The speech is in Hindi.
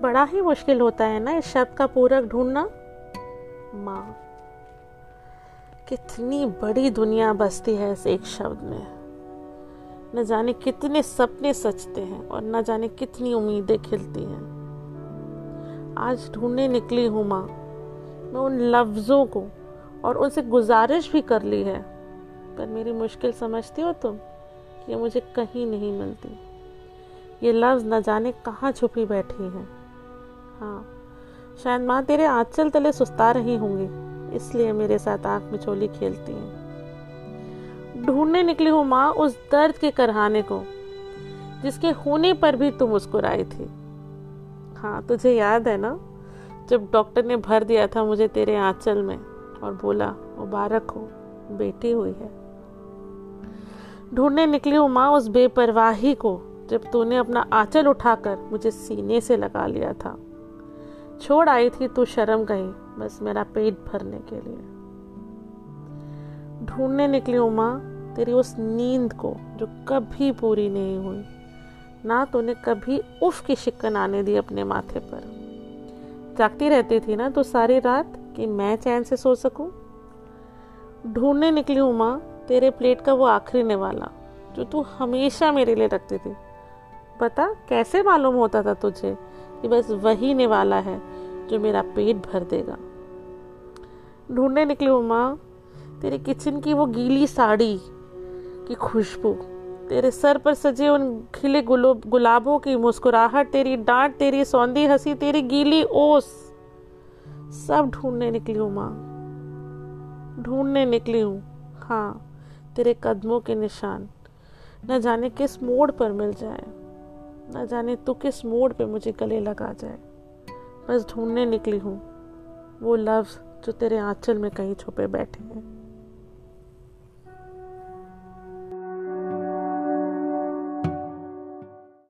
बड़ा ही मुश्किल होता है ना इस शब्द का पूरक ढूंढना? माँ, कितनी बड़ी दुनिया बसती है इस एक शब्द में। न जाने कितने सपने सचते हैं और न जाने कितनी उम्मीदें खिलती हैं। आज ढूँढने निकली हूँ माँ, मैं उन लफ्ज़ों को और उनसे गुजारिश भी कर ली है। पर मेरी मुश्किल समझती हो तुम कि ये मुझे कहीं नहीं मिलती। ये लफ्ज़ न जाने कहाँ छुपी बैठी हैं। हाँ शायद माँ तेरे आंचल तले सुस्ता रही होंगी, इसलिए मेरे साथ आँख में चोली खेलती हैं। ढूँढने निकली हूँ माँ उस दर्द के करहाने को, जिसके होने पर भी तुम मुस्कुराई थी। हाँ तुझे याद है ना, जब डॉक्टर ने भर दिया था मुझे तेरे आंचल में और बोला, मुबारक हो, बेटी हुई है। ढूँढने निकली हूँ माँ उस बेपरवाही को, जब तूने अपना आंचल उठाकर मुझे सीने से लगा लिया था। छोड़ आई थी तू शर्म कहीं बस मेरा पेट भरने के लिए। ढूँढने निकली हूँ माँ, तेरी उस नींद को, जो कभी पूरी नहीं हुई। ना तूने कभी उफ की शिकन आने दी अपने माथे पर। जागती रहती थी ना तो सारी रात कि मैं चैन से सो सकूँ? ढूँढने निकली हूँ माँ, तेरे प्लेट का वो आखिरी निवाला, जो तू हमेशा मेरे लिए रखती थी। पता, कैसे मालूम होता था तुझे कि बस वही निवाला है जो मेरा पेट भर देगा। ढूँढने निकली हूँ माँ, तेरे किचन की वो गीली साड़ी की खुशबू, तेरे सर पर सजे उन खिले गुलाबों की मुस्कुराहट, तेरी डांट, तेरी सौंधी हँसी, तेरी गीली ओस, सब ढूँढने निकली हूँ माँ। ढूँढने निकली हूँ हाँ तेरे कदमों के निशान। न जाने किस मोड़ पर मिल जाए, न जाने तू किस मोड़ पे मुझे गले लगा जाए। बस ढूँढने निकली हूँ। वो लफ्ज़ जो तेरे आंचल में कहीं छुपे बैठे हैं।